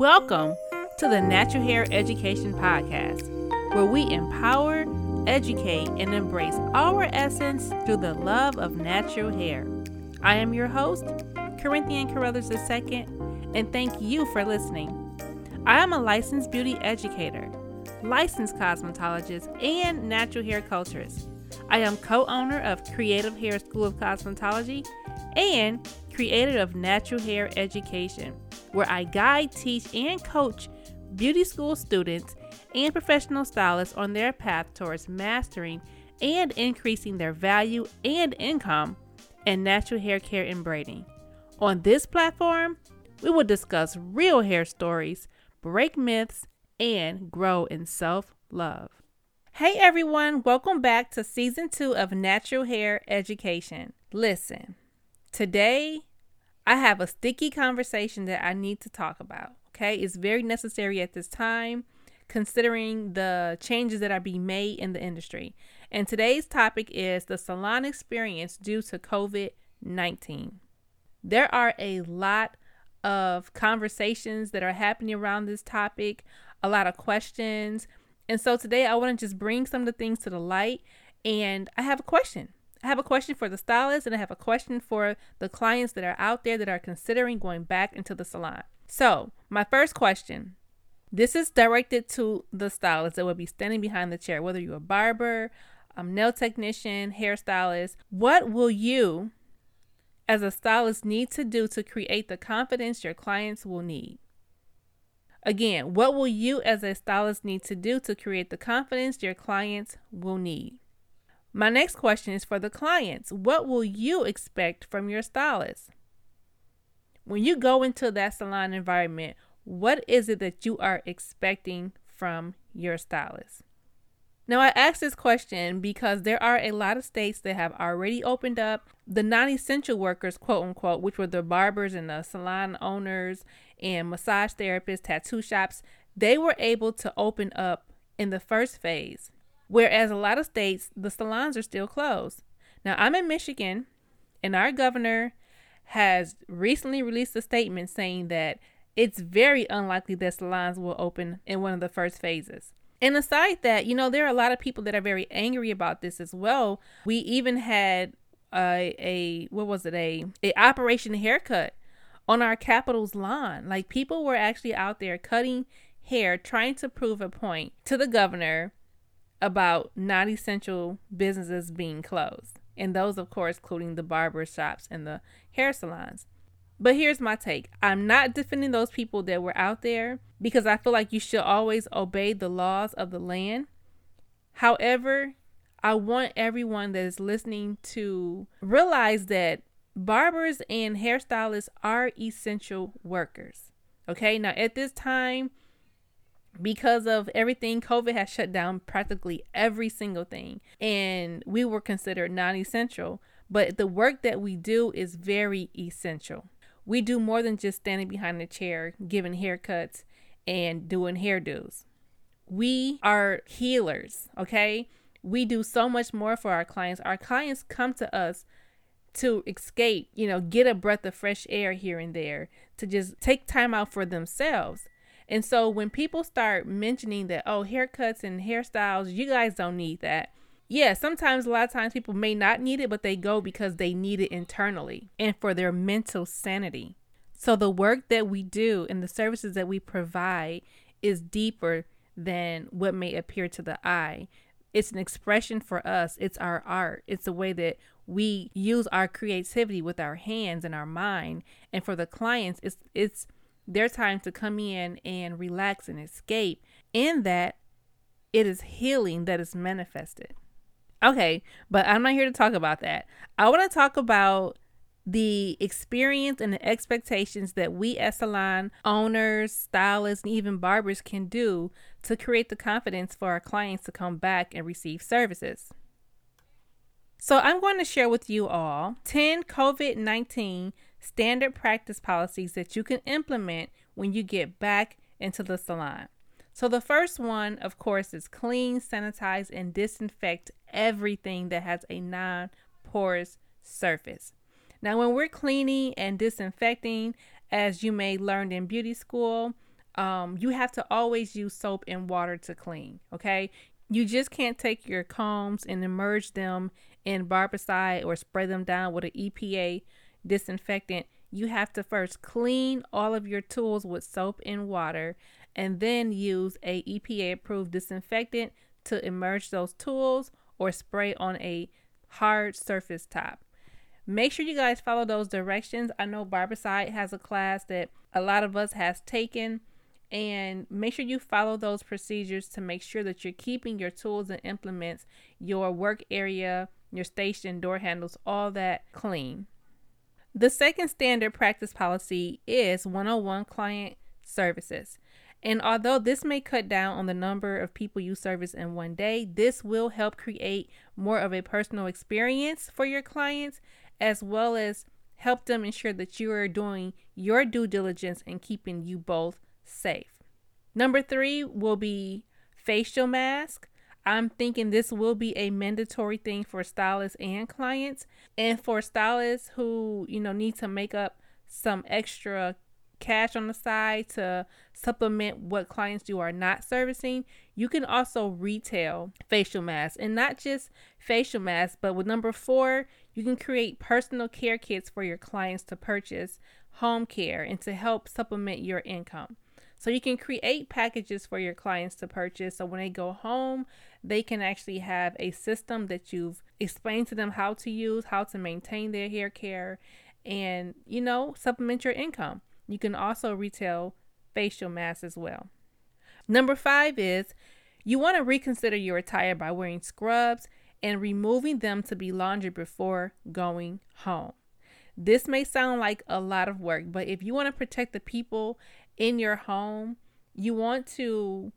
Welcome to the Natural Hair Education Podcast, where we empower, educate, and embrace our essence through the love of natural hair. I am your host, Corinthian Carruthers II, and thank you for listening. I am a licensed beauty educator, licensed cosmetologist, and natural hair culturist. I am co owner of Creative Hair School of Cosmetology and creator of Natural Hair Education where I guide, teach, and coach beauty school students and professional stylists on their path towards mastering and increasing their value and income in natural hair care and braiding. On this platform, we will discuss real hair stories, break myths, and grow in self love. Hey everyone, welcome back to season two of Natural Hair Education. Listen, today I have a sticky conversation that I need to talk about. Okay, it's very necessary at this time considering the changes that are being made in the industry. And today's topic is the salon experience due to COVID 19. There are a lot of conversations that are happening around this topic, a lot of questions. And so today I want to just bring some of the things to the light. And I have a question. I have a question for the stylist and I have a question for the clients that are out there that are considering going back into the salon. So, my first question this is directed to the stylist that will be standing behind the chair, whether you're a barber, a nail technician, hairstylist. What will you, as a stylist, need to do to create the confidence your clients will need? Again, what will you, as a stylist, need to do to create the confidence your clients will need? My next question is for the clients. What will you expect from your stylist? When you go into that salon environment, what is it that you are expecting from your stylist? Now, I ask this question because there are a lot of states that have already opened up the non essential workers, quote unquote, which were the barbers and the salon owners and massage therapists, tattoo shops. They were able to open up in the first phase. Whereas a lot of states, the salons are still closed. Now, I'm in Michigan, and our governor has recently released a statement saying that it's very unlikely that salons will open in one of the first phases. And aside that, you know, there are a lot of people that are very angry about this as well. We even had a, a what was it a a operation haircut on our Capitol's lawn. Like people were actually out there cutting hair, trying to prove a point to the governor about non essential businesses being closed. And those, of course, including the barber shops and the hair salons. But here's my take I'm not defending those people that were out there because I feel like you should always obey the laws of the land. However, I want everyone that is listening to realize that barbers and hairstylists are essential workers. Okay, now at this time, because of everything covid has shut down practically every single thing. And we were considered non-essential but the work that we do is very essential. We do more than just standing behind the chair giving haircuts and doing hairdos. We are healers okay? We do so much more for our clients. Our clients come to us to escape you know get a breath of fresh air here and there to just take time out for themselves and so when people start mentioning that, oh, haircuts and hairstyles, you guys don't need that. Yeah, sometimes a lot of times people may not need it, but they go because they need it internally and for their mental sanity. So the work that we do and the services that we provide is deeper than what may appear to the eye. It's an expression for us, it's our art, it's the way that we use our creativity with our hands and our mind. And for the clients, it's it's their time to come in and relax and escape, in that it is healing that is manifested. Okay, but I'm not here to talk about that. I want to talk about the experience and the expectations that we as salon owners, stylists, and even barbers can do to create the confidence for our clients to come back and receive services. So, I'm going to share with you all 10 COVID 19 standard practice policies that you can implement when you get back into the salon. So, the first one, of course, is clean, sanitize, and disinfect everything that has a non porous surface. Now, when we're cleaning and disinfecting, as you may learned in beauty school, um, you have to always use soap and water to clean. Okay. You just can't take your combs and immerse them in barbicide or spray them down with an EPA disinfectant. You have to first clean all of your tools with soap and water and then use a EPA approved disinfectant to immerse those tools or spray on a hard surface top. Make sure you guys follow those directions. I know Barbicide has a class that a lot of us has taken and make sure you follow those procedures to make sure that you're keeping your tools and implements, your work area, your station, door handles, all that clean. The second standard practice policy is 101 client services. And although this may cut down on the number of people you service in one day, this will help create more of a personal experience for your clients, as well as help them ensure that you are doing your due diligence and keeping you both safe. Number three will be facial mask. I'm thinking this will be a mandatory thing for stylists and clients. And for stylists who, you know, need to make up some extra cash on the side to supplement what clients you are not servicing, you can also retail facial masks and not just facial masks, but with number four, you can create personal care kits for your clients to purchase home care and to help supplement your income. So you can create packages for your clients to purchase. So when they go home, they can actually have a system that you've explained to them how to use, how to maintain their hair care, and you know, supplement your income. You can also retail facial masks as well. Number five is you want to reconsider your attire by wearing scrubs and removing them to be laundered before going home. This may sound like a lot of work, but if you want to protect the people in your home, you want to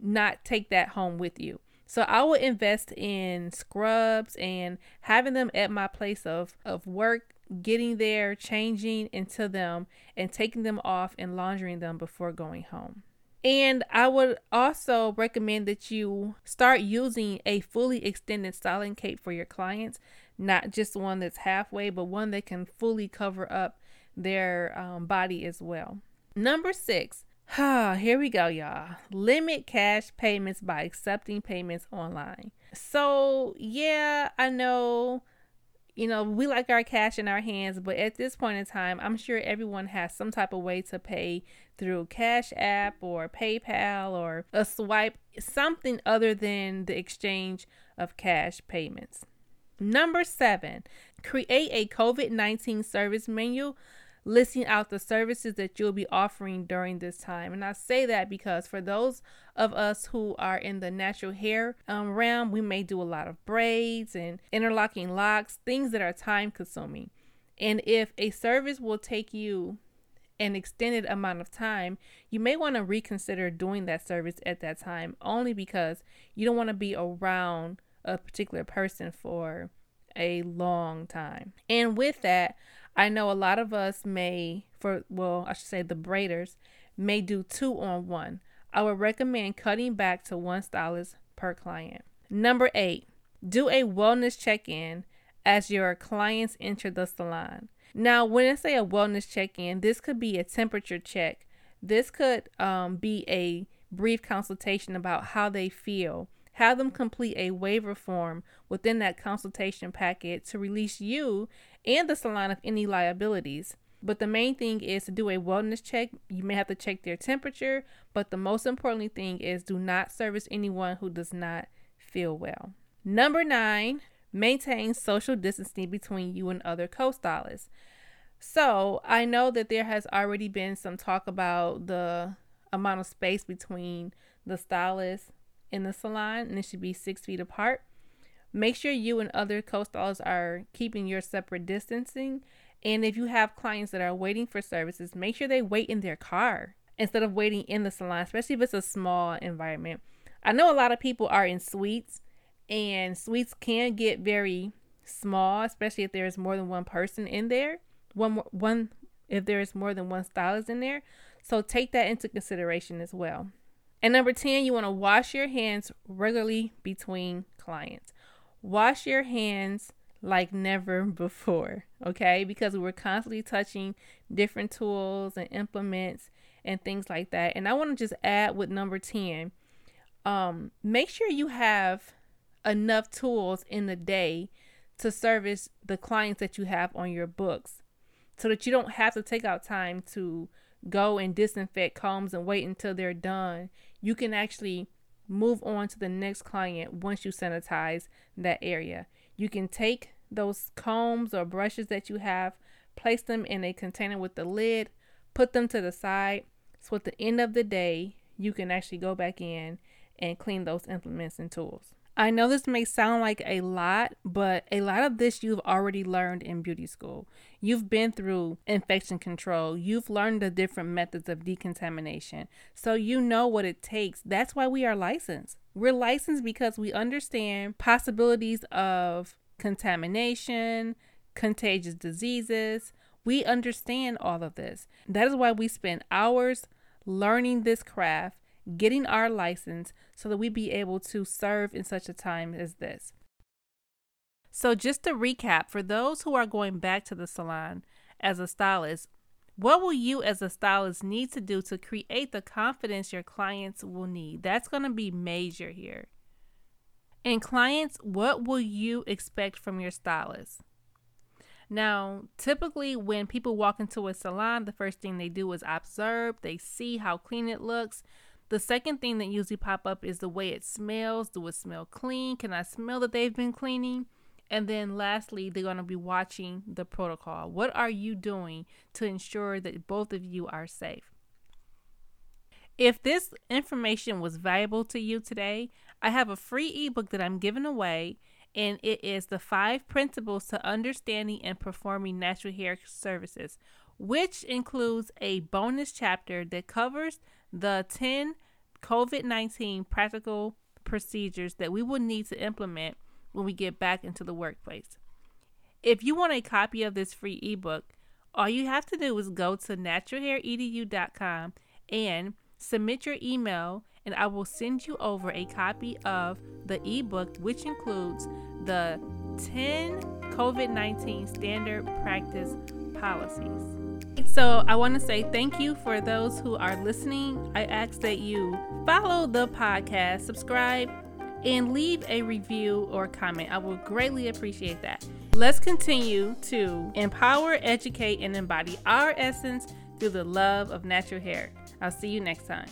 not take that home with you. So I would invest in scrubs and having them at my place of, of work getting there, changing into them, and taking them off and laundering them before going home. And I would also recommend that you start using a fully extended styling cape for your clients, not just one that's halfway, but one that can fully cover up their um, body as well. Number six, here we go, y'all. Limit cash payments by accepting payments online. So, yeah, I know you know, we like our cash in our hands, but at this point in time, I'm sure everyone has some type of way to pay through Cash App or PayPal or a swipe, something other than the exchange of cash payments. Number seven, create a COVID 19 service menu listing out the services that you'll be offering during this time. And I say that because for those of us who are in the natural hair um, realm, we may do a lot of braids and interlocking locks, things that are time consuming. And if a service will take you an extended amount of time, you may want to reconsider doing that service at that time only because you don't want to be around a particular person for a long time. And with that, I know a lot of us may, for well, I should say the braiders, may do two on one. I would recommend cutting back to one stylist per client. Number eight, do a wellness check in as your clients enter the salon. Now, when I say a wellness check in, this could be a temperature check. This could um, be a brief consultation about how they feel. Have them complete a waiver form within that consultation packet to release you and the salon of any liabilities. But the main thing is to do a wellness check. You may have to check their temperature, but the most important thing is do not service anyone who does not feel well. Number nine, maintain social distancing between you and other co stylists. So I know that there has already been some talk about the amount of space between the stylist in the salon, and it should be six feet apart. Make sure you and other co-stylists are keeping your separate distancing. And if you have clients that are waiting for services, make sure they wait in their car instead of waiting in the salon, especially if it's a small environment. I know a lot of people are in suites, and suites can get very small, especially if there's more than one person in there. One one if there is more than one stylist in there. So take that into consideration as well. And number 10, you want to wash your hands regularly between clients. Wash your hands like never before, okay? Because we're constantly touching different tools and implements, and things like that. And I want to just add with number 10 um, make sure you have enough tools in the day to service the clients that you have on your books so that you don't have to take out time to go and disinfect combs and wait until they're done. You can actually move on to the next client once you sanitize that area. You can take those combs or brushes that you have, place them in a container with the lid, put them to the side. So at the end of the day, you can actually go back in and clean those implements and tools. I know this may sound like a lot, but a lot of this you've already learned in beauty school. You've been through infection control, you've learned the different methods of decontamination. So you know what it takes. That's why we are licensed. We're licensed because we understand possibilities of contamination, contagious diseases. We understand all of this. That is why we spend hours learning this craft getting our license so that we be able to serve in such a time as this. So, just to recap, for those who are going back to the salon as a stylist, what will you as a stylist need to do to create the confidence your clients will need? That's going to be major here. And clients, what will you expect from your stylist? Now, typically, when people walk into a salon, the first thing they do is observe, they see how clean it looks, the second thing that usually pop up is the way it smells. Do it smell clean? Can I smell that they've been cleaning? And then lastly, they're going to be watching the protocol. What are you doing to ensure that both of you are safe? If this information was valuable to you today, I have a free ebook that I'm giving away, and it is the five principles to understanding and performing natural hair services, which includes a bonus chapter that covers the 10 COVID 19 practical procedures that we will need to implement when we get back into the workplace. If you want a copy of this free ebook, all you have to do is go to naturalhairedu.com and submit your email, and I will send you over a copy of the ebook, which includes the 10 COVID 19 standard practice policies. So, I want to say thank you for those who are listening. I ask that you follow the podcast, subscribe, and leave a review or comment. I would greatly appreciate that. Let's continue to empower, educate, and embody our essence through the love of natural hair. I'll see you next time.